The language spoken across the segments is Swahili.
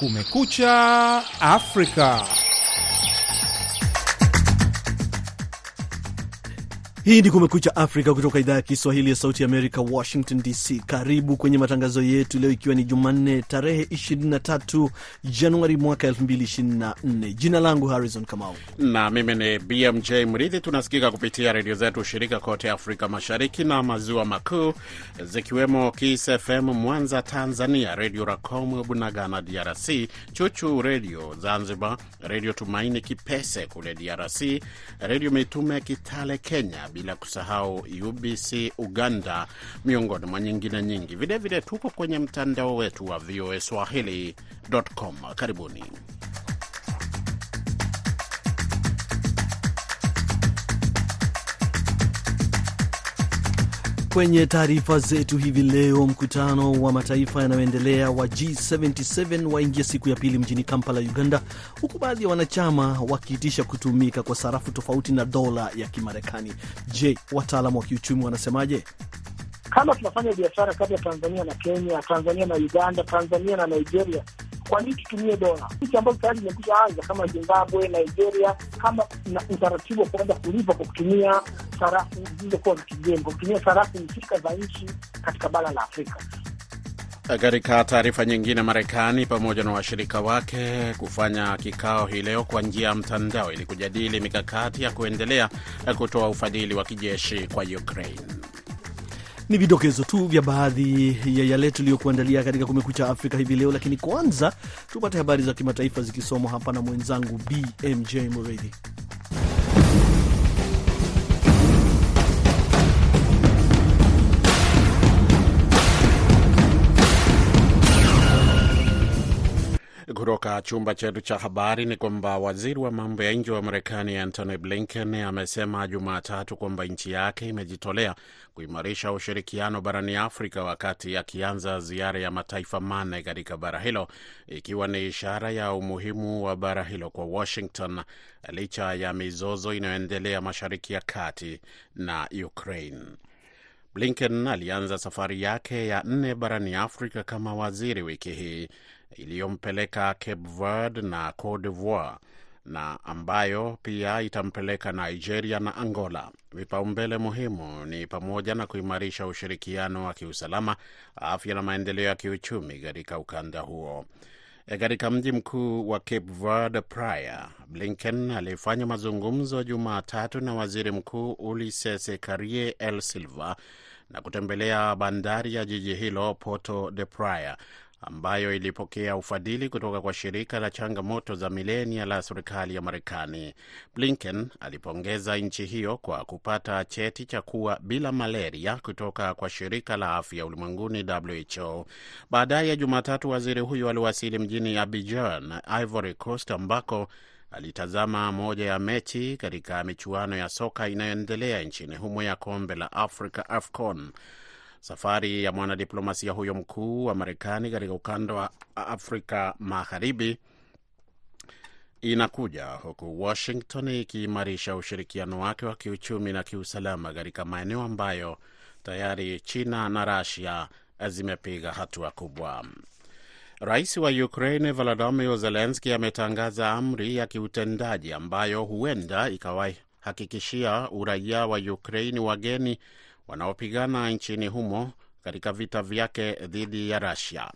Kumekucha Afrika. Hii ni Kumekucha Afrika kutoka idhaa ya Kiswahili ya Sauti Amerika, Washington DC. Karibu kwenye matangazo yetu leo, ikiwa ni Jumanne tarehe 23 Januari mwaka 2024. Jina langu Harrison Kamau na mimi ni BMJ Mridhi. Tunasikika kupitia redio zetu shirika kote Afrika Mashariki na Maziwa Makuu, zikiwemo Kis FM Mwanza Tanzania, Redio Racom Bunagana DRC, Chuchu Redio Zanzibar, Redio Tumaini Kipese kule DRC, Redio Mitume Kitale Kenya, bila kusahau UBC Uganda, miongoni mwa nyingine nyingi. Vilevile tuko kwenye mtandao wetu wa VOA Swahili.com. Karibuni. Kwenye taarifa zetu hivi leo, mkutano wa mataifa yanayoendelea wa G77 waingia siku ya pili mjini Kampala, Uganda, huku baadhi ya wanachama wakiitisha kutumika kwa sarafu tofauti na dola ya Kimarekani. Je, wataalamu wa kiuchumi wanasemaje? Kama tunafanya biashara kati ya Tanzania na Kenya, Tanzania na Uganda, Tanzania na Nigeria, kwa nini tutumie dola? Nchi ambazo tayari zimekwisha anza kama Zimbabwe, Nigeria, kama na utaratibu wa kuanza kulipa kwa kutumia sarafu zilizokuwa za kigeni, kwa kutumia sarafu husika za nchi katika bara la Afrika. Katika taarifa nyingine, Marekani pamoja na washirika wake kufanya kikao hii leo kwa njia ya mtandao ili kujadili mikakati ya kuendelea kutoa ufadhili wa kijeshi kwa Ukraine. Ni vidokezo tu vya baadhi ya yale tuliyokuandalia katika Kumekucha Afrika hivi leo, lakini kwanza tupate habari za kimataifa zikisomwa hapa na mwenzangu BMJ Mureithi. Kutoka chumba chetu cha habari ni kwamba waziri wa mambo ya nje wa Marekani Antony Blinken amesema Jumatatu kwamba nchi yake imejitolea kuimarisha ushirikiano barani Afrika wakati akianza ziara ya mataifa manne katika bara hilo, ikiwa ni ishara ya umuhimu wa bara hilo kwa Washington licha ya mizozo inayoendelea Mashariki ya Kati na Ukraine. Blinken alianza safari yake ya nne barani Afrika kama waziri wiki hii iliyompeleka Cape Verde na Cote d'Ivoire na ambayo pia itampeleka Nigeria na Angola. Vipaumbele muhimu ni pamoja na kuimarisha ushirikiano wa kiusalama, afya na maendeleo ya kiuchumi katika ukanda huo. Katika mji mkuu wa Cape Verde, Praia, Blinken alifanya mazungumzo Jumatatu na waziri mkuu Ulises Karie El Silva na kutembelea bandari ya jiji hilo Porto de Praia ambayo ilipokea ufadhili kutoka kwa shirika la changamoto za milenia la serikali ya Marekani. Blinken alipongeza nchi hiyo kwa kupata cheti cha kuwa bila malaria kutoka kwa shirika la afya ulimwenguni WHO. Baadaye Jumatatu, waziri huyo aliwasili mjini Abidjan, Ivory Coast, ambako alitazama moja ya mechi katika michuano ya soka inayoendelea nchini humo ya kombe la Afrika, AFCON. Safari ya mwanadiplomasia huyo mkuu wa Marekani katika ukanda wa Afrika Magharibi inakuja huku Washington ikiimarisha ushirikiano wake wa kiuchumi na kiusalama katika maeneo ambayo tayari China na Russia zimepiga hatua kubwa. Rais wa Ukraine Volodymyr Zelensky ametangaza amri ya kiutendaji ambayo huenda ikawahakikishia uraia wa Ukraine wageni wanaopigana nchini humo katika vita vyake dhidi ya Rusia.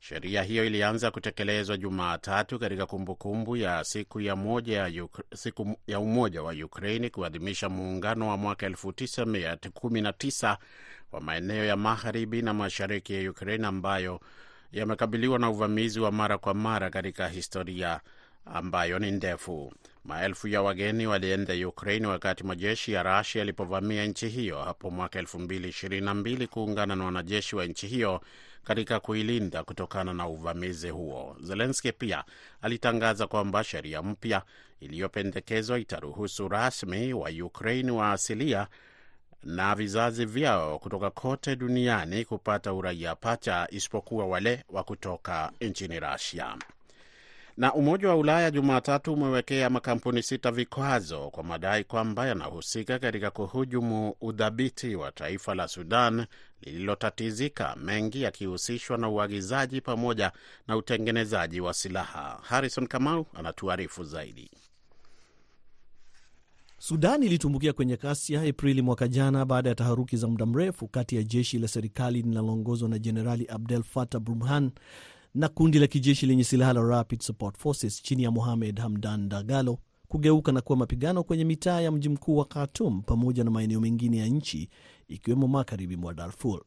Sheria hiyo ilianza kutekelezwa Jumatatu katika kumbukumbu ya siku ya, moja ya, siku ya umoja wa Ukraini kuadhimisha muungano wa mwaka 1919 wa maeneo ya magharibi na mashariki ya Ukraini ambayo yamekabiliwa na uvamizi wa mara kwa mara katika historia ambayo ni ndefu. Maelfu ya wageni walienda Ukraine wakati majeshi ya Rasia yalipovamia nchi hiyo hapo mwaka 2022 kuungana na wanajeshi wa nchi hiyo katika kuilinda kutokana na uvamizi huo. Zelenski pia alitangaza kwamba sheria mpya iliyopendekezwa itaruhusu rasmi wa Ukraine wa asilia na vizazi vyao kutoka kote duniani kupata uraia pacha isipokuwa wale wa kutoka nchini Rasia. Na Umoja wa Ulaya Jumatatu umewekea makampuni sita vikwazo kwa madai kwamba yanahusika katika kuhujumu udhabiti wa taifa la Sudan lililotatizika, mengi yakihusishwa na uagizaji pamoja na utengenezaji wa silaha. Harrison Kamau anatuarifu zaidi. Sudan ilitumbukia kwenye ghasia Aprili mwaka jana baada ya taharuki za muda mrefu kati ya jeshi la serikali linaloongozwa na Jenerali Abdel Fattah Burhan na kundi la kijeshi lenye silaha la Rapid Support Forces chini ya Mohamed Hamdan Dagalo kugeuka na kuwa mapigano kwenye mitaa ya mji mkuu wa Khartoum pamoja na maeneo mengine ya nchi ikiwemo magharibi mwa Darfur.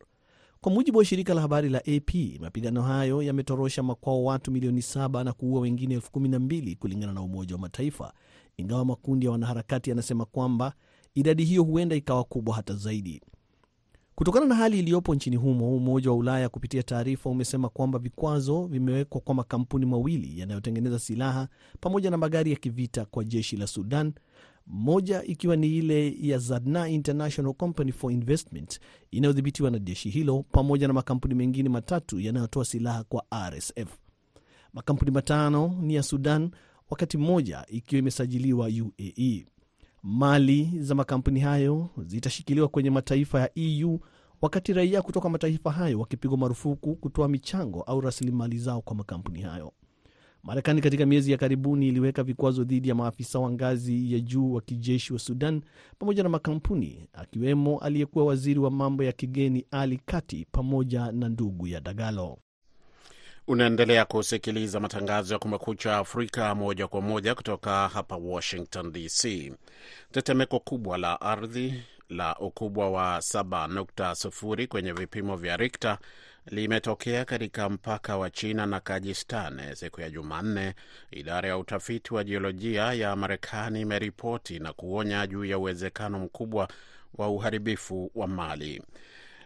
Kwa mujibu wa shirika la habari la AP, mapigano hayo yametorosha makwao watu milioni saba na kuua wengine elfu kumi na mbili kulingana na Umoja wa Mataifa, ingawa makundi ya wanaharakati yanasema kwamba idadi hiyo huenda ikawa kubwa hata zaidi. Kutokana na hali iliyopo nchini humo, Umoja wa Ulaya kupitia taarifa umesema kwamba vikwazo vimewekwa kwa makampuni mawili yanayotengeneza silaha pamoja na magari ya kivita kwa jeshi la Sudan, moja ikiwa ni ile ya Zadna International Company for Investment inayodhibitiwa na jeshi hilo pamoja na makampuni mengine matatu yanayotoa silaha kwa RSF. Makampuni matano ni ya Sudan, wakati mmoja ikiwa imesajiliwa UAE. Mali za makampuni hayo zitashikiliwa kwenye mataifa ya EU wakati raia kutoka mataifa hayo wakipigwa marufuku kutoa michango au rasilimali zao kwa makampuni hayo. Marekani katika miezi ya karibuni iliweka vikwazo dhidi ya maafisa wa ngazi ya juu wa kijeshi wa Sudan pamoja na makampuni, akiwemo aliyekuwa waziri wa mambo ya kigeni Ali Kati pamoja na ndugu ya Dagalo. Unaendelea kusikiliza matangazo ya Kumekucha Afrika moja kwa moja kutoka hapa Washington DC. Tetemeko kubwa la ardhi la ukubwa wa 7.0 kwenye vipimo vya Richter limetokea katika mpaka wa China na Kajistan siku ya Jumanne, idara ya utafiti wa jiolojia ya Marekani imeripoti na kuonya juu ya uwezekano mkubwa wa uharibifu wa mali.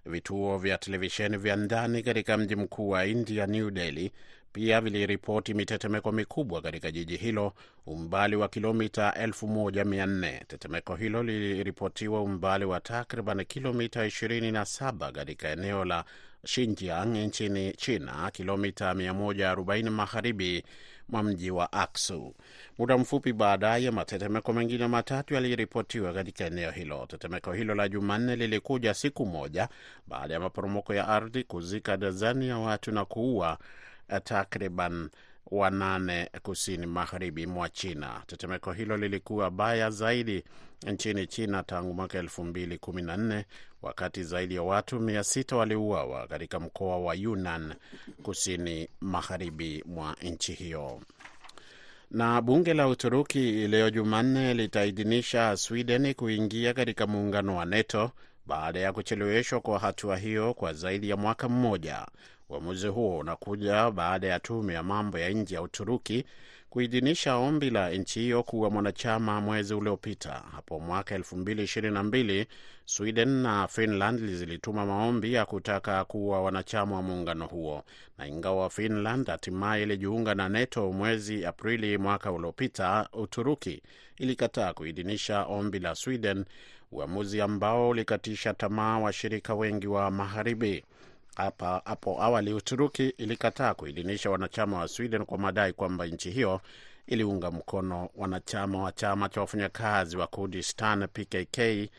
Vituo vya televisheni vya ndani katika mji mkuu wa India, New Delhi, pia viliripoti mitetemeko mikubwa katika jiji hilo, umbali wa kilomita 1400. Tetemeko hilo liliripotiwa umbali wa takriban kilomita 27 katika eneo la Xinjiang nchini China, kilomita 140 magharibi mwa mji wa Aksu. Muda mfupi baadaye, matetemeko mengine matatu yaliripotiwa katika eneo hilo. Tetemeko hilo la Jumanne lilikuja siku moja baada ya maporomoko ya ardhi kuzika dazani ya watu na kuua takriban wanane kusini magharibi mwa China. Tetemeko hilo lilikuwa baya zaidi nchini China tangu mwaka elfu mbili kumi na nne wakati zaidi ya watu mia sita waliuawa katika mkoa wa Yunnan kusini magharibi mwa nchi hiyo. Na bunge la Uturuki leo Jumanne litaidhinisha Sweden kuingia katika muungano wa NATO baada ya kucheleweshwa kwa hatua hiyo kwa zaidi ya mwaka mmoja. Uamuzi huo unakuja baada ya tume ya mambo ya nje ya Uturuki kuidhinisha ombi la nchi hiyo kuwa mwanachama mwezi uliopita. Hapo mwaka 2022 Sweden na Finland zilituma maombi ya kutaka kuwa wanachama wa muungano huo, na ingawa Finland hatimaye ilijiunga na NATO mwezi Aprili mwaka uliopita, Uturuki ilikataa kuidhinisha ombi la Sweden, uamuzi ambao ulikatisha tamaa washirika wengi wa magharibi. Hapa hapo awali Uturuki ilikataa kuidhinisha wanachama wa Sweden kwa madai kwamba nchi hiyo iliunga mkono wanachama wa chama cha wafanyakazi wa Kurdistan PKK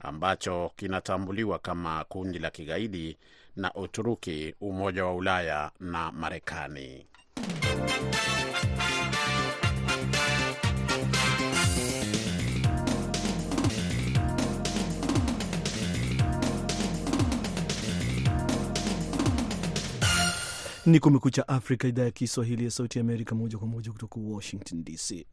ambacho kinatambuliwa kama kundi la kigaidi na Uturuki, Umoja wa Ulaya na Marekani. Ni Kumekucha Afrika, idhaa ya Kiswahili ya Sauti Amerika, moja kwa moja kutoka Washington DC.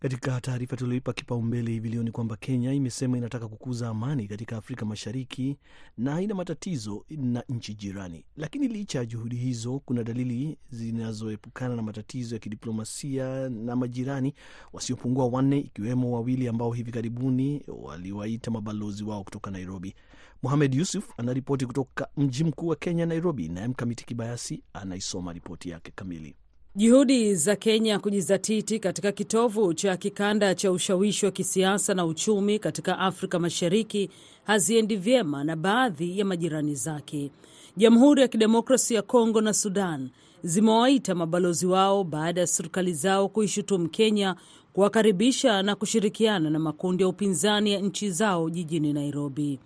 Katika taarifa tulioipa kipaumbele hivi leo ni kwamba Kenya imesema inataka kukuza amani katika Afrika Mashariki na haina matatizo na nchi jirani. Lakini licha ya juhudi hizo, kuna dalili zinazoepukana na matatizo ya kidiplomasia na majirani wasiopungua wanne, ikiwemo wawili ambao hivi karibuni waliwaita mabalozi wao kutoka Nairobi. Muhamed Yusuf anaripoti kutoka mji mkuu wa Kenya, Nairobi, naye Mkamiti Kibayasi anaisoma ripoti yake kamili. Juhudi za Kenya kujizatiti katika kitovu cha kikanda cha ushawishi wa kisiasa na uchumi katika Afrika Mashariki haziendi vyema na baadhi ya majirani zake. Jamhuri ya Kidemokrasi ya Kongo na Sudan zimewaita mabalozi wao baada ya serikali zao kuishutumu Kenya kuwakaribisha na kushirikiana na makundi ya upinzani ya nchi zao jijini Nairobi.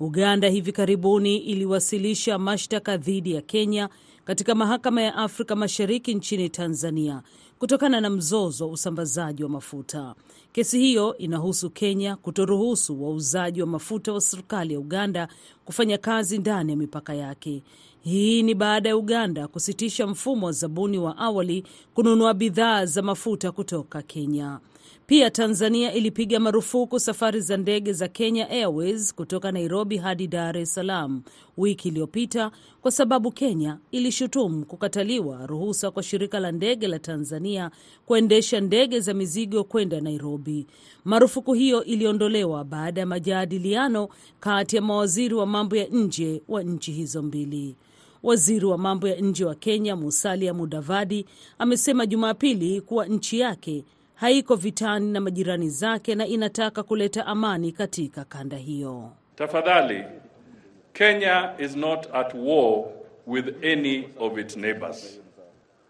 Uganda hivi karibuni iliwasilisha mashtaka dhidi ya Kenya katika mahakama ya Afrika Mashariki nchini Tanzania kutokana na mzozo wa usambazaji wa mafuta. Kesi hiyo inahusu Kenya kutoruhusu wauzaji wa mafuta wa serikali ya Uganda kufanya kazi ndani ya mipaka yake. Hii ni baada ya Uganda kusitisha mfumo wa zabuni wa awali kununua bidhaa za mafuta kutoka Kenya. Pia Tanzania ilipiga marufuku safari za ndege za Kenya Airways kutoka Nairobi hadi Dar es Salaam wiki iliyopita kwa sababu Kenya ilishutumu kukataliwa ruhusa kwa shirika la ndege la Tanzania kuendesha ndege za mizigo kwenda Nairobi. Marufuku hiyo iliondolewa baada ya majadiliano kati ya mawaziri wa mambo ya nje wa nchi hizo mbili. Waziri wa mambo ya nje wa Kenya Musalia Mudavadi amesema Jumapili kuwa nchi yake haiko vitani na majirani zake na inataka kuleta amani katika kanda hiyo. Tafadhali, Kenya is not at war with any of its neighbors.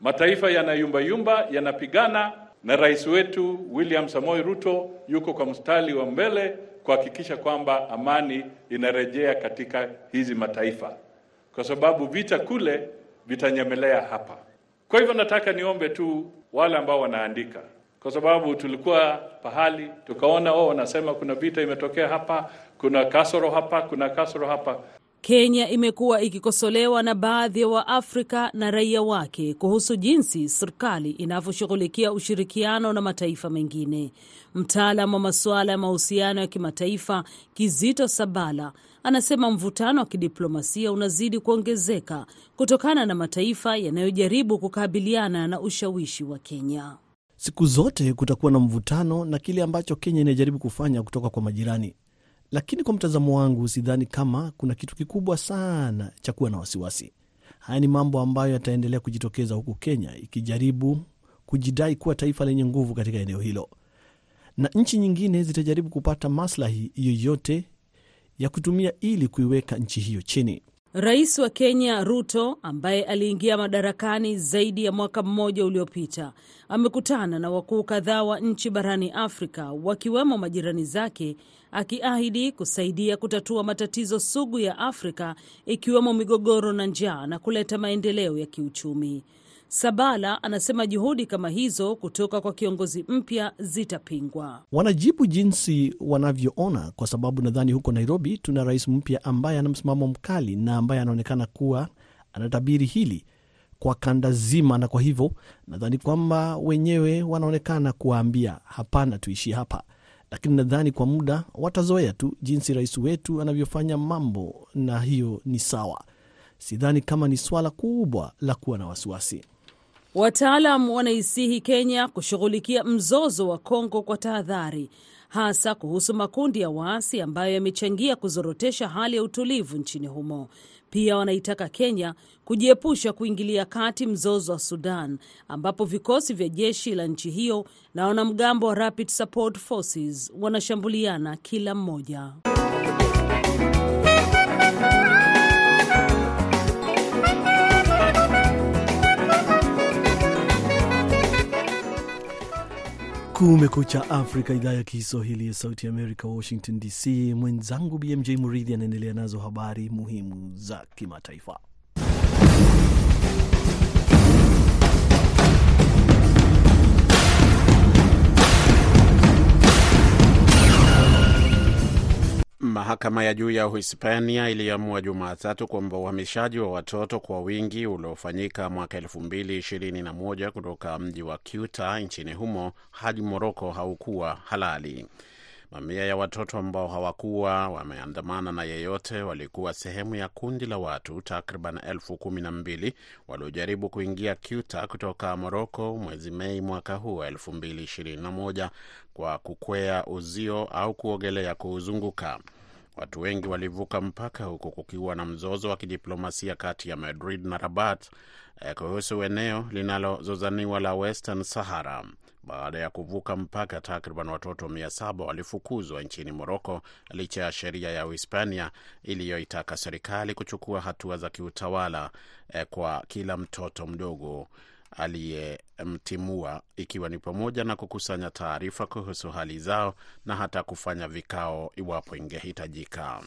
Mataifa yanayumbayumba yanapigana, na rais wetu William Samoei Ruto yuko kwa mstari wa mbele kuhakikisha kwamba amani inarejea katika hizi mataifa, kwa sababu vita kule vitanyemelea hapa. Kwa hivyo nataka niombe tu wale ambao wanaandika kwa sababu tulikuwa pahali tukaona, wao wanasema kuna vita imetokea hapa, kuna kasoro hapa, kuna kasoro hapa. Kenya imekuwa ikikosolewa na baadhi ya Waafrika na raia wake kuhusu jinsi serikali inavyoshughulikia ushirikiano na mataifa mengine. Mtaalam wa masuala ya mahusiano ya kimataifa Kizito Sabala anasema mvutano wa kidiplomasia unazidi kuongezeka kutokana na mataifa yanayojaribu kukabiliana na ushawishi wa Kenya. Siku zote kutakuwa na mvutano na kile ambacho Kenya inajaribu kufanya kutoka kwa majirani, lakini kwa mtazamo wangu sidhani kama kuna kitu kikubwa sana cha kuwa na wasiwasi. Haya ni mambo ambayo yataendelea kujitokeza huku Kenya ikijaribu kujidai kuwa taifa lenye nguvu katika eneo hilo, na nchi nyingine zitajaribu kupata maslahi yoyote ya kutumia ili kuiweka nchi hiyo chini. Rais wa Kenya Ruto ambaye aliingia madarakani zaidi ya mwaka mmoja uliopita amekutana na wakuu kadhaa wa nchi barani Afrika wakiwemo majirani zake, akiahidi kusaidia kutatua matatizo sugu ya Afrika ikiwemo migogoro na njaa na kuleta maendeleo ya kiuchumi. Sabala anasema juhudi kama hizo kutoka kwa kiongozi mpya zitapingwa. Wanajibu jinsi wanavyoona, kwa sababu nadhani huko Nairobi tuna rais mpya ambaye ana msimamo mkali na ambaye anaonekana kuwa anatabiri hili kwa kanda zima, na kwa hivyo nadhani kwamba wenyewe wanaonekana kuwaambia hapana, tuishie hapa, lakini nadhani kwa muda watazoea tu jinsi rais wetu anavyofanya mambo, na hiyo ni sawa. Sidhani kama ni swala kubwa la kuwa na wasiwasi. Wataalam wanaisihi Kenya kushughulikia mzozo wa Kongo kwa tahadhari, hasa kuhusu makundi ya waasi ambayo yamechangia kuzorotesha hali ya utulivu nchini humo. Pia wanaitaka Kenya kujiepusha kuingilia kati mzozo wa Sudan, ambapo vikosi vya jeshi la nchi hiyo na wanamgambo wa Rapid Support Forces wanashambuliana kila mmoja. Kumekucha Afrika, idhaa ya Kiswahili ya Sauti Amerika, Washington DC. Mwenzangu BMJ Muridhi anaendelea nazo habari muhimu za kimataifa. Mahakama ya juu ya Uhispania iliamua Jumatatu kwamba uhamishaji wa watoto kwa wingi uliofanyika mwaka 2021 kutoka mji wa Ceuta nchini humo hadi Moroko haukuwa halali. Mamia ya watoto ambao hawakuwa wameandamana na yeyote walikuwa sehemu ya kundi la watu takriban elfu kumi na mbili waliojaribu kuingia Ceuta kutoka Moroko mwezi Mei mwaka huu wa 2021 kwa kukwea uzio au kuogelea kuuzunguka. Watu wengi walivuka mpaka huku kukiwa na mzozo wa kidiplomasia kati ya Madrid na Rabat eh, kuhusu eneo linalozozaniwa la Western Sahara. Baada ya kuvuka mpaka, takriban watoto mia saba walifukuzwa nchini Moroko licha ya sheria ya Uhispania iliyoitaka serikali kuchukua hatua za kiutawala eh, kwa kila mtoto mdogo aliyemtimua ikiwa ni pamoja na kukusanya taarifa kuhusu hali zao na hata kufanya vikao iwapo ingehitajika.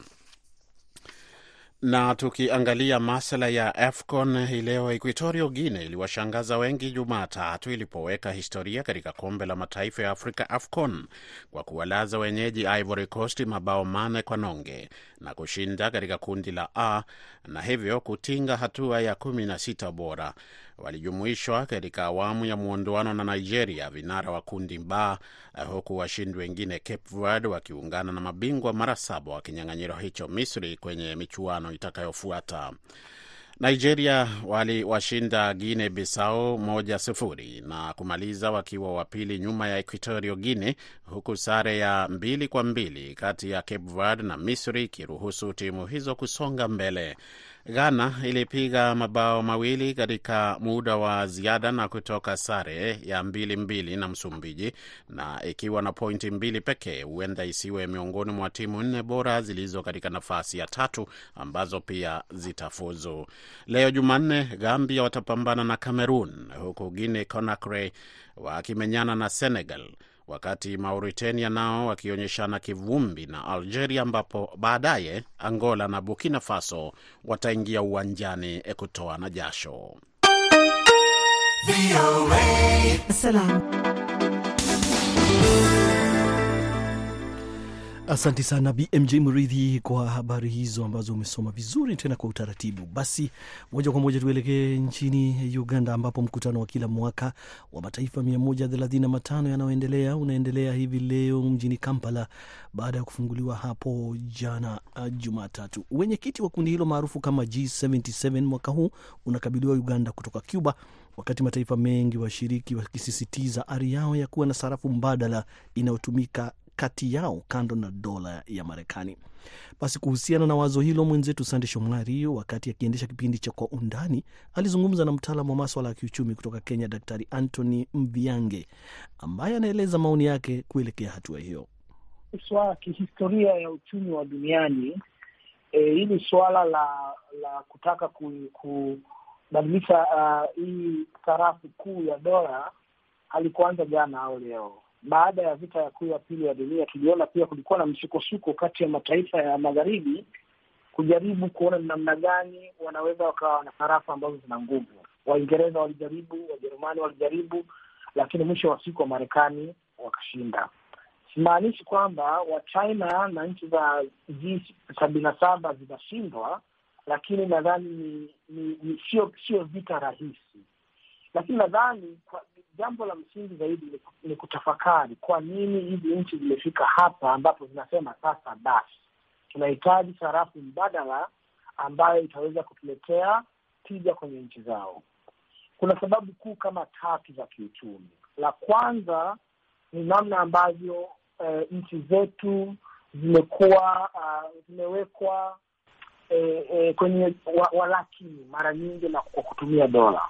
Na tukiangalia masuala ya AFCON hii leo, Equatorial Guinea iliwashangaza wengi Jumatatu ilipoweka historia katika kombe la mataifa ya Afrika AFCON kwa kuwalaza wenyeji Ivory Coast mabao mane kwa nonge na kushinda katika kundi la A na hivyo kutinga hatua ya kumi na sita bora. Walijumuishwa katika awamu ya mwondoano na Nigeria, vinara wa kundi ba, huku washindi wengine Cape Verde wakiungana na mabingwa mara saba wa kinyang'anyiro hicho Misri kwenye michuano itakayofuata. Nigeria waliwashinda Guinea Bissau moja sifuri na kumaliza wakiwa wa pili nyuma ya Equatorio Guinea, huku sare ya mbili kwa mbili kati ya Cape Verde na Misri ikiruhusu timu hizo kusonga mbele. Ghana ilipiga mabao mawili katika muda wa ziada na kutoka sare ya mbili mbili na Msumbiji, na ikiwa na pointi mbili pekee, huenda isiwe miongoni mwa timu nne bora zilizo katika nafasi ya tatu ambazo pia zitafuzu. Leo Jumanne, Gambia watapambana na Cameroon, huku Guinea Conakry wakimenyana na Senegal wakati Mauritania nao wakionyeshana kivumbi na Algeria, ambapo baadaye Angola na Burkina Faso wataingia uwanjani kutoa na jasho. Asanti sana BMJ Mridhi kwa habari hizo ambazo umesoma vizuri tena kwa utaratibu. Basi moja kwa moja tuelekee nchini Uganda, ambapo mkutano wa kila mwaka wa mataifa 135 yanayoendelea unaendelea hivi leo mjini Kampala baada ya kufunguliwa hapo jana uh, Jumatatu. Wenyekiti wa kundi hilo maarufu kama G77 mwaka huu unakabiliwa Uganda kutoka Cuba, wakati mataifa mengi washiriki wakisisitiza ari yao ya kuwa na sarafu mbadala inayotumika kati yao kando na dola ya Marekani. Basi kuhusiana na wazo hilo, mwenzetu Sande Shomari, wakati akiendesha kipindi cha Kwa Undani, alizungumza na mtaalamu wa maswala ya kiuchumi kutoka Kenya, Daktari Anthony Mviange, ambaye anaeleza maoni yake kuelekea hatua hiyo. Swala kihistoria ya uchumi wa duniani hili e, suala la la kutaka kubadilisha uh, hii sarafu kuu ya dola halikuanza jana au leo baada ya vita ya kuu ya pili ya dunia tuliona pia kulikuwa na msukosuko kati ya mataifa ya magharibi kujaribu kuona ni namna gani wanaweza wakawa na sarafu ambazo zina nguvu. Waingereza walijaribu, Wajerumani walijaribu, lakini mwisho wa siku wa Marekani wakashinda. Simaanishi kwamba Wachina na nchi za G sabini na saba zinashindwa, lakini nadhani ni, ni, ni sio sio vita rahisi, lakini nadhani jambo la msingi zaidi ni, kutafakari kwa nini hizi nchi zimefika hapa ambapo zinasema sasa basi tunahitaji sarafu mbadala ambayo itaweza kutuletea tija kwenye nchi zao. Kuna sababu kuu kama tatu za kiuchumi. La kwanza ni namna ambavyo eh, nchi zetu zimekuwa uh, zimewekwa eh, eh, kwenye walakini wa mara nyingi na kwa kutumia dola.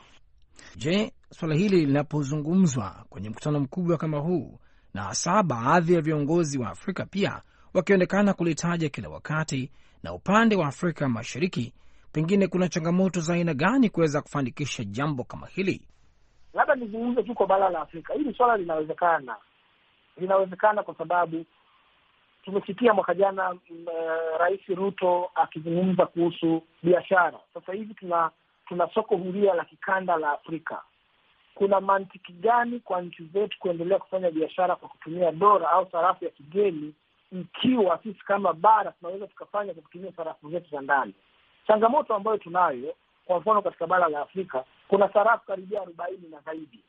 Je, suala hili linapozungumzwa kwenye mkutano mkubwa kama huu, na hasa baadhi ya viongozi wa Afrika pia wakionekana kulitaja kila wakati, na upande wa Afrika Mashariki, pengine kuna changamoto za aina gani kuweza kufanikisha jambo kama hili? Labda nizungumze tu kwa bara la Afrika. Hili swala linawezekana, linawezekana kwa sababu tumesikia mwaka jana uh, Rais Ruto akizungumza kuhusu biashara. Sasa hivi tuna tuna soko huria la kikanda la Afrika. Kuna mantiki gani kwa nchi zetu kuendelea kufanya biashara kwa kutumia dola au sarafu ya kigeni ikiwa sisi kama bara tunaweza tukafanya kwa kutumia sarafu zetu za ndani? Changamoto ambayo tunayo, kwa mfano, katika bara la Afrika kuna sarafu karibia arobaini na zaidi,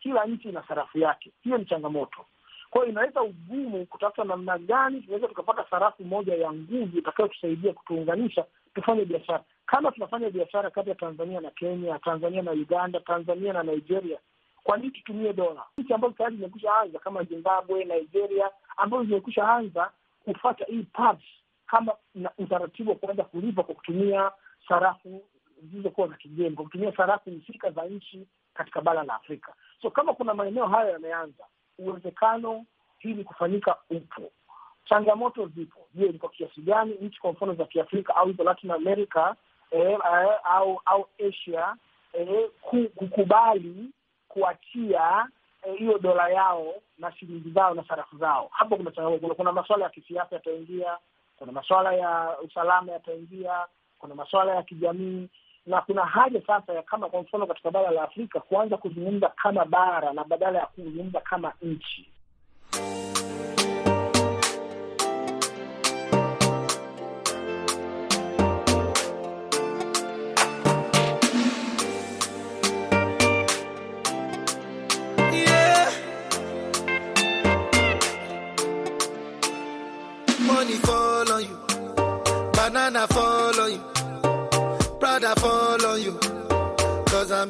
kila nchi ina sarafu yake. Hiyo ni changamoto. Kwa inaleta ugumu kutafuta namna gani tunaweza tukapata sarafu moja ya nguvu itakayotusaidia kutuunganisha tufanye biashara kama tunafanya biashara kati ya Tanzania na Kenya, Tanzania na Uganda, Tanzania na Nigeria. Kwa nini tutumie dola? Nchi ambazo tayari zimekusha anza kama Zimbabwe, Nigeria, ambazo zimekusha anza kufata hii path kama na utaratibu wa kuanza kulipa kwa kutumia sarafu zilizokuwa za kigeni, kwa kutumia sarafu husika za nchi katika bara la Afrika. So kama kuna maeneo hayo yameanza, uwezekano hili kufanyika upo. Changamoto zipo. Je, ni kwa kiasi gani nchi kwa mfano za Kiafrika au hizo Latin America eh, au au Asia eh, kukubali kuachia hiyo eh, dola yao na shilingi zao na sarafu zao. Hapo kuna changamoto. Kuna masuala ya kisiasa yataingia, kuna masuala ya usalama yataingia, kuna masuala ya kijamii na kuna haja sasa ya kama kwa mfano katika bara la Afrika kuanza kuzungumza kama bara na badala ya kuzungumza kama nchi.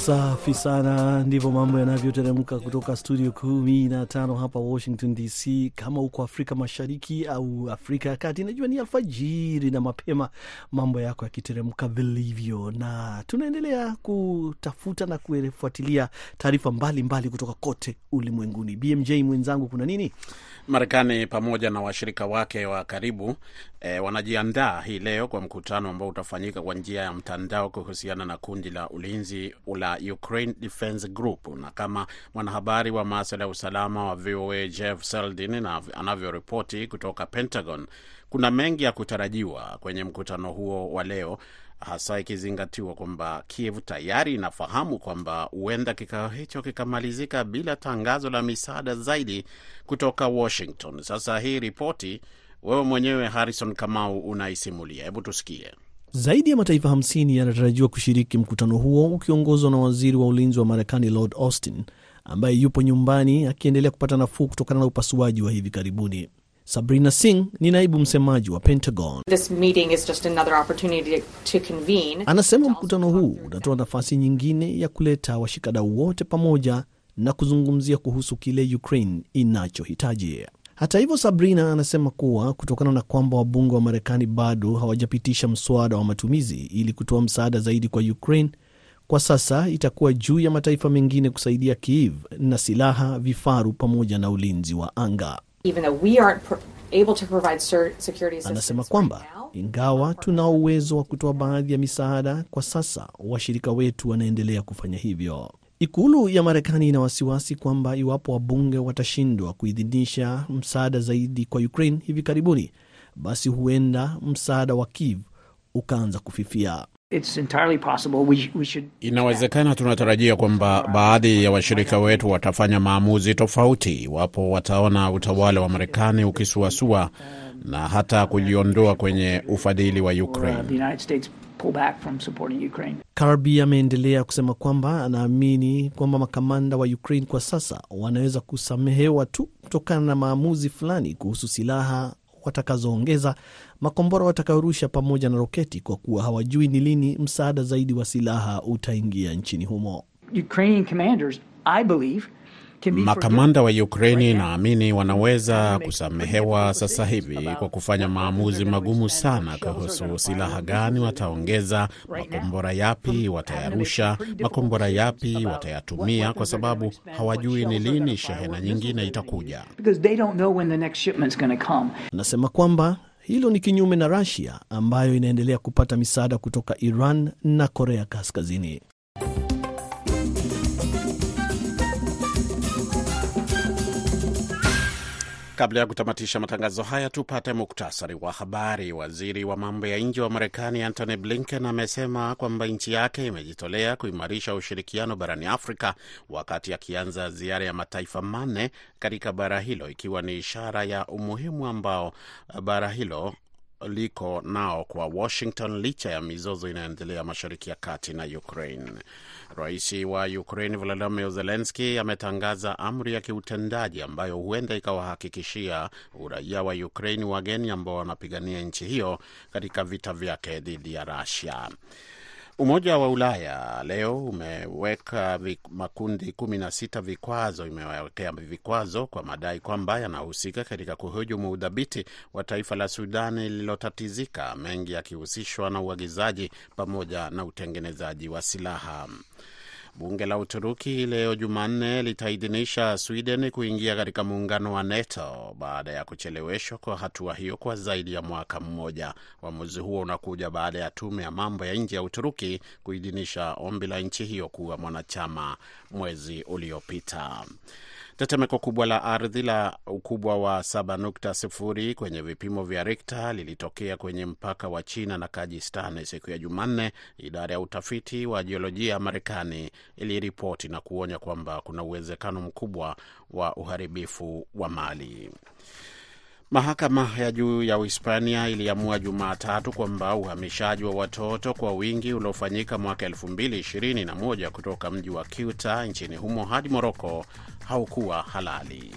Safi sana, ndivyo mambo yanavyoteremka kutoka studio kumi na tano hapa Washington DC. Kama uko Afrika Mashariki au Afrika ya Kati, najua ni alfajiri na mapema, mambo yako yakiteremka vilivyo, na tunaendelea kutafuta na kufuatilia taarifa mbalimbali kutoka kote ulimwenguni. BMJ mwenzangu, kuna nini? Marekani pamoja na washirika wake wa karibu e, wanajiandaa hii leo kwa mkutano ambao utafanyika kwa njia ya mtandao kuhusiana na kundi la ulinzi la Ukraine Defense Group. Na kama mwanahabari wa maswala ya usalama wa VOA Jeff Seldin na anavyoripoti kutoka Pentagon, kuna mengi ya kutarajiwa kwenye mkutano huo wa leo hasa ikizingatiwa kwamba Kiev tayari inafahamu kwamba huenda kikao hicho kikamalizika bila tangazo la misaada zaidi kutoka Washington. Sasa hii ripoti wewe mwenyewe Harrison Kamau unaisimulia, hebu tusikie. Zaidi ya mataifa 50 yanatarajiwa kushiriki mkutano huo ukiongozwa na waziri wa ulinzi wa Marekani Lord Austin ambaye yupo nyumbani akiendelea kupata nafuu kutokana na upasuaji wa hivi karibuni. Sabrina Singh ni naibu msemaji wa Pentagon. This meeting is just another opportunity to convene. Anasema mkutano huu unatoa nafasi nyingine ya kuleta washikadau wote pamoja na kuzungumzia kuhusu kile Ukraine inachohitaji. Hata hivyo, Sabrina anasema kuwa kutokana na kwamba wabunge wa Marekani bado hawajapitisha mswada wa matumizi ili kutoa msaada zaidi kwa Ukraine, kwa sasa itakuwa juu ya mataifa mengine kusaidia Kiev na silaha, vifaru pamoja na ulinzi wa anga. Even though we aren't pro- able to provide sur- security assistance Anasema kwamba ingawa tunao uwezo wa kutoa baadhi ya misaada kwa sasa, washirika wetu wanaendelea kufanya hivyo. Ikulu ya Marekani ina wasiwasi kwamba iwapo wabunge watashindwa kuidhinisha msaada zaidi kwa Ukraine hivi karibuni, basi huenda msaada wa Kiev ukaanza kufifia. It's entirely possible we, we should Inawezekana tunatarajia kwamba baadhi ya washirika wetu watafanya maamuzi tofauti iwapo wataona utawala wa Marekani ukisuasua na hata kujiondoa kwenye ufadhili wa uh, Ukraine. the United States pull back from supporting Ukraine. Karbi ameendelea kusema kwamba anaamini kwamba makamanda wa Ukraine kwa sasa wanaweza kusamehewa tu kutokana na maamuzi fulani kuhusu silaha watakazoongeza, makombora watakayorusha, pamoja na roketi, kwa kuwa hawajui ni lini msaada zaidi wa silaha utaingia nchini humo. Ukrainian commanders, I believe, Makamanda wa Ukraini naamini wanaweza kusamehewa sasa hivi kwa kufanya maamuzi magumu sana kuhusu silaha gani wataongeza, makombora yapi watayarusha, makombora yapi watayatumia, kwa sababu hawajui ni lini shehena nyingine itakuja. because they don't know when the next shipment's going to come. Anasema kwamba hilo ni kinyume na Russia ambayo inaendelea kupata misaada kutoka Iran na Korea Kaskazini. Kabla ya kutamatisha matangazo haya, tupate muktasari wa habari. Waziri wa mambo ya nje wa Marekani Antony Blinken amesema kwamba nchi yake imejitolea kuimarisha ushirikiano barani Afrika wakati akianza ziara ya mataifa manne katika bara hilo, ikiwa ni ishara ya umuhimu ambao bara hilo liko nao kwa Washington licha ya mizozo inayoendelea mashariki ya kati na Ukraine. Rais wa Ukraine Volodymyr Zelensky ametangaza amri ya kiutendaji ambayo huenda ikawahakikishia uraia wa Ukraine wageni ambao wanapigania nchi hiyo katika vita vyake dhidi ya Russia. Umoja wa Ulaya leo umeweka makundi kumi na sita vikwazo, imewekea vikwazo kwa madai kwamba yanahusika katika kuhujumu udhabiti wa taifa la Sudani lililotatizika, mengi yakihusishwa na uagizaji pamoja na utengenezaji wa silaha. Bunge la Uturuki leo Jumanne litaidhinisha Sweden kuingia katika muungano wa NATO baada ya kucheleweshwa kwa hatua hiyo kwa zaidi ya mwaka mmoja. Uamuzi huo unakuja baada ya tume ya mambo ya nje ya Uturuki kuidhinisha ombi la nchi hiyo kuwa mwanachama mwezi uliopita. Tetemeko kubwa la ardhi la ukubwa wa 7.0 kwenye vipimo vya Richter lilitokea kwenye mpaka wa China na Kajistan siku ya Jumanne, idara ya utafiti wa jiolojia ya Marekani iliripoti na kuonya kwamba kuna uwezekano mkubwa wa uharibifu wa mali. Mahakama ya juu ya Uhispania iliamua Jumatatu kwamba uhamishaji wa watoto kwa wingi uliofanyika mwaka 2021 kutoka mji wa Ceuta nchini humo hadi Moroko haukuwa halali.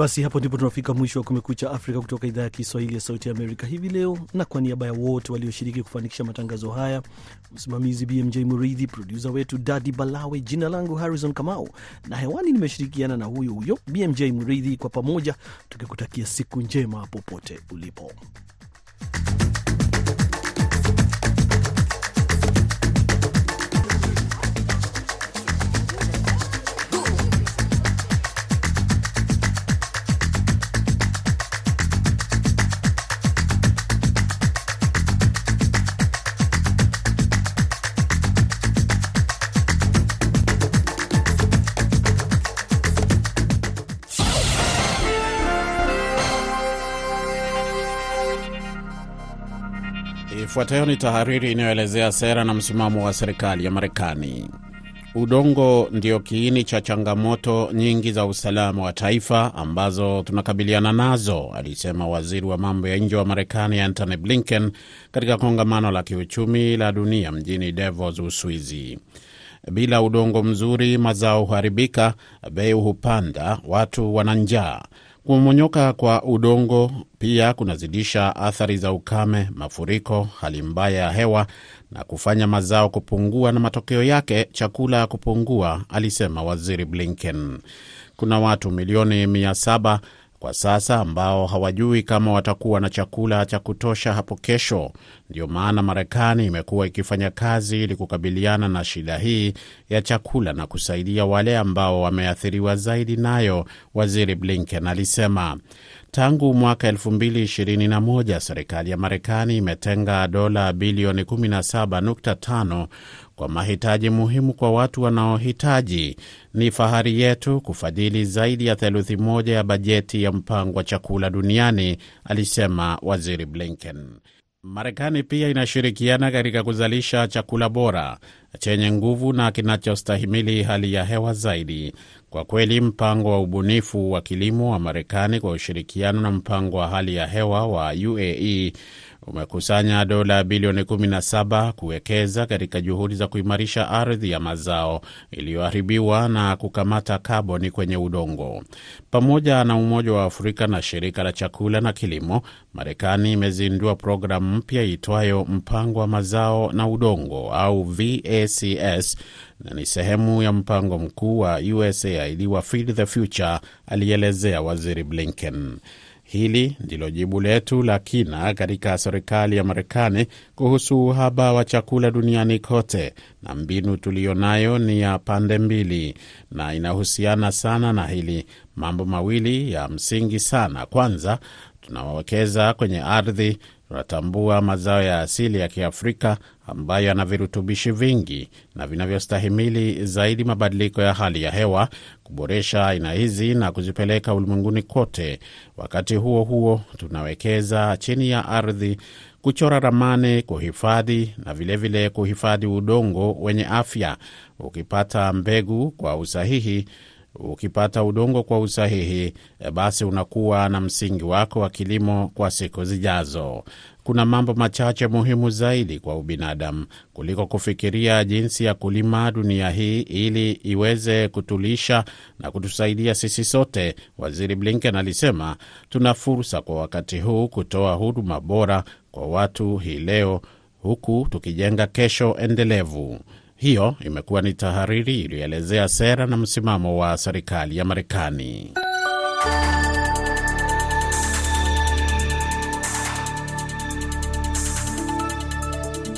Basi hapo ndipo tunafika mwisho wa Kumekucha Afrika kutoka idhaa ya Kiswahili ya Sauti ya Amerika hivi leo, na kwa niaba ya wote walioshiriki kufanikisha matangazo haya, msimamizi BMJ Muridhi, produsa wetu Dadi Balawe, jina langu Harrison Kamau na hewani nimeshirikiana na huyo huyo BMJ Muridhi, kwa pamoja tukikutakia siku njema popote ulipo. Ifuatayo ni tahariri inayoelezea sera na msimamo wa serikali ya Marekani. Udongo ndio kiini cha changamoto nyingi za usalama wa taifa ambazo tunakabiliana nazo, alisema waziri wa mambo ya nje wa Marekani Antony Blinken katika kongamano la kiuchumi la dunia mjini Davos, Uswizi. Bila udongo mzuri, mazao huharibika, bei hupanda, watu wana njaa. Kumonyoka kwa udongo pia kunazidisha athari za ukame, mafuriko, hali mbaya ya hewa na kufanya mazao kupungua na matokeo yake chakula kupungua, alisema waziri Blinken. Kuna watu milioni mia saba kwa sasa ambao hawajui kama watakuwa na chakula cha kutosha hapo kesho. Ndio maana Marekani imekuwa ikifanya kazi ili kukabiliana na shida hii ya chakula na kusaidia wale ambao wameathiriwa zaidi nayo, waziri Blinken alisema. Tangu mwaka 2021 serikali ya Marekani imetenga dola bilioni 17.5 kwa mahitaji muhimu kwa watu wanaohitaji. Ni fahari yetu kufadhili zaidi ya theluthi moja ya bajeti ya mpango wa chakula duniani, alisema waziri Blinken. Marekani pia inashirikiana katika kuzalisha chakula bora chenye nguvu na kinachostahimili hali ya hewa zaidi. Kwa kweli, mpango wa ubunifu wa kilimo wa Marekani kwa ushirikiano na mpango wa hali ya hewa wa UAE umekusanya dola bilioni 17 kuwekeza katika juhudi za kuimarisha ardhi ya mazao iliyoharibiwa na kukamata kaboni kwenye udongo. Pamoja na Umoja wa Afrika na Shirika la Chakula na Kilimo, Marekani imezindua programu mpya itwayo Mpango wa Mazao na Udongo au VACS na ni sehemu ya mpango mkuu wa USAID wa Feed the Future, alielezea Waziri Blinken. Hili ndilo jibu letu la kina katika serikali ya Marekani kuhusu uhaba wa chakula duniani kote, na mbinu tuliyo nayo ni ya pande mbili na inahusiana sana na hili. Mambo mawili ya msingi sana. Kwanza, tunawekeza kwenye ardhi tunatambua mazao ya asili ya Kiafrika ambayo yana virutubishi vingi na vinavyostahimili zaidi mabadiliko ya hali ya hewa, kuboresha aina hizi na kuzipeleka ulimwenguni kote. Wakati huo huo, tunawekeza chini ya ardhi kuchora ramani, kuhifadhi na vilevile kuhifadhi udongo wenye afya. Ukipata mbegu kwa usahihi ukipata udongo kwa usahihi, basi unakuwa na msingi wako wa kilimo kwa siku zijazo. Kuna mambo machache muhimu zaidi kwa ubinadamu kuliko kufikiria jinsi ya kulima dunia hii ili iweze kutulisha na kutusaidia sisi sote, Waziri Blinken alisema. Tuna fursa kwa wakati huu kutoa huduma bora kwa watu hii leo, huku tukijenga kesho endelevu. Hiyo imekuwa ni tahariri iliyoelezea sera na msimamo wa serikali ya Marekani.